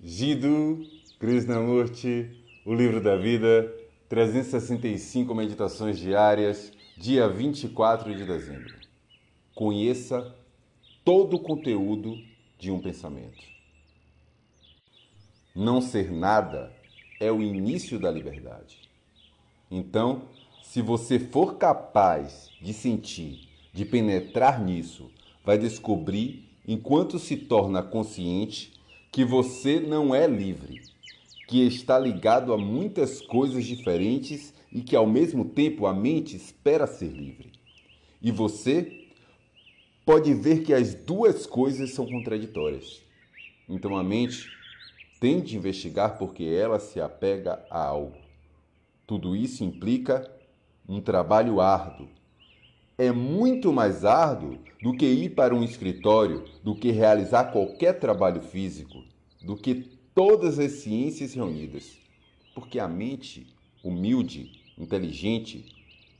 Jiddu Krishnamurti, O Livro da Vida, 365 Meditações Diárias, dia 24 de dezembro. Conheça todo o conteúdo de um pensamento. Não ser nada é o início da liberdade. Então, se você for capaz de sentir, de penetrar nisso, vai descobrir, enquanto se torna consciente, que você não é livre, que está ligado a muitas coisas diferentes e que ao mesmo tempo a mente espera ser livre. E você pode ver que as duas coisas são contraditórias. Então a mente tende a investigar porque ela se apega a algo. Tudo isso implica um trabalho árduo. É muito mais árduo do que ir para um escritório, do que realizar qualquer trabalho físico, do que todas as ciências reunidas. Porque a mente humilde, inteligente,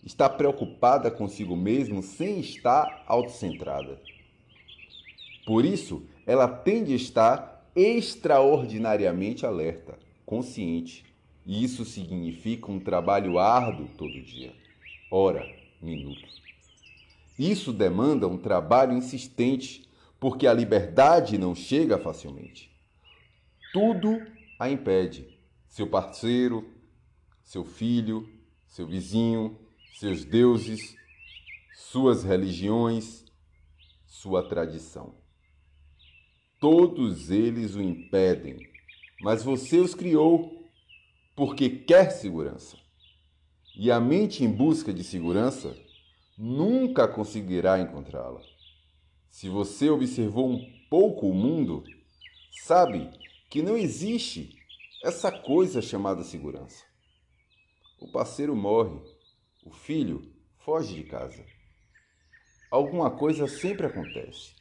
está preocupada consigo mesmo sem estar autocentrada. Por isso, ela tende a estar extraordinariamente alerta, consciente. E isso significa um trabalho árduo todo dia, hora, minuto. Isso demanda um trabalho insistente, porque a liberdade não chega facilmente. Tudo a impede. Seu parceiro, seu filho, seu vizinho, seus deuses, suas religiões, sua tradição. Todos eles o impedem, mas você os criou porque quer segurança. E a mente em busca de segurança nunca conseguirá encontrá-la. Se você observou um pouco o mundo, sabe que não existe essa coisa chamada segurança. O parceiro morre, o filho foge de casa. Alguma coisa sempre acontece.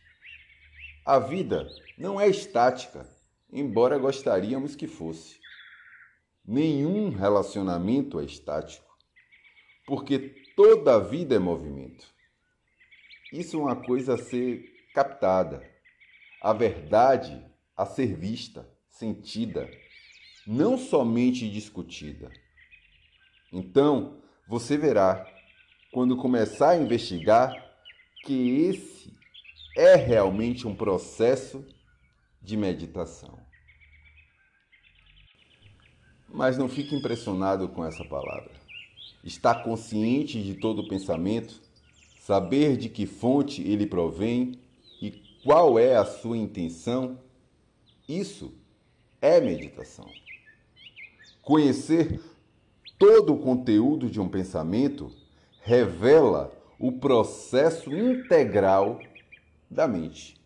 A vida não é estática, embora gostaríamos que fosse. Nenhum relacionamento é estático, porque Toda a vida é movimento. Isso é uma coisa a ser captada. A verdade a ser vista, sentida, não somente discutida. Então, você verá, quando começar a investigar, que esse é realmente um processo de meditação. Mas não fique impressionado com essa palavra estar consciente de todo o pensamento, saber de que fonte ele provém e qual é a sua intenção, isso é meditação. Conhecer todo o conteúdo de um pensamento revela o processo integral da mente.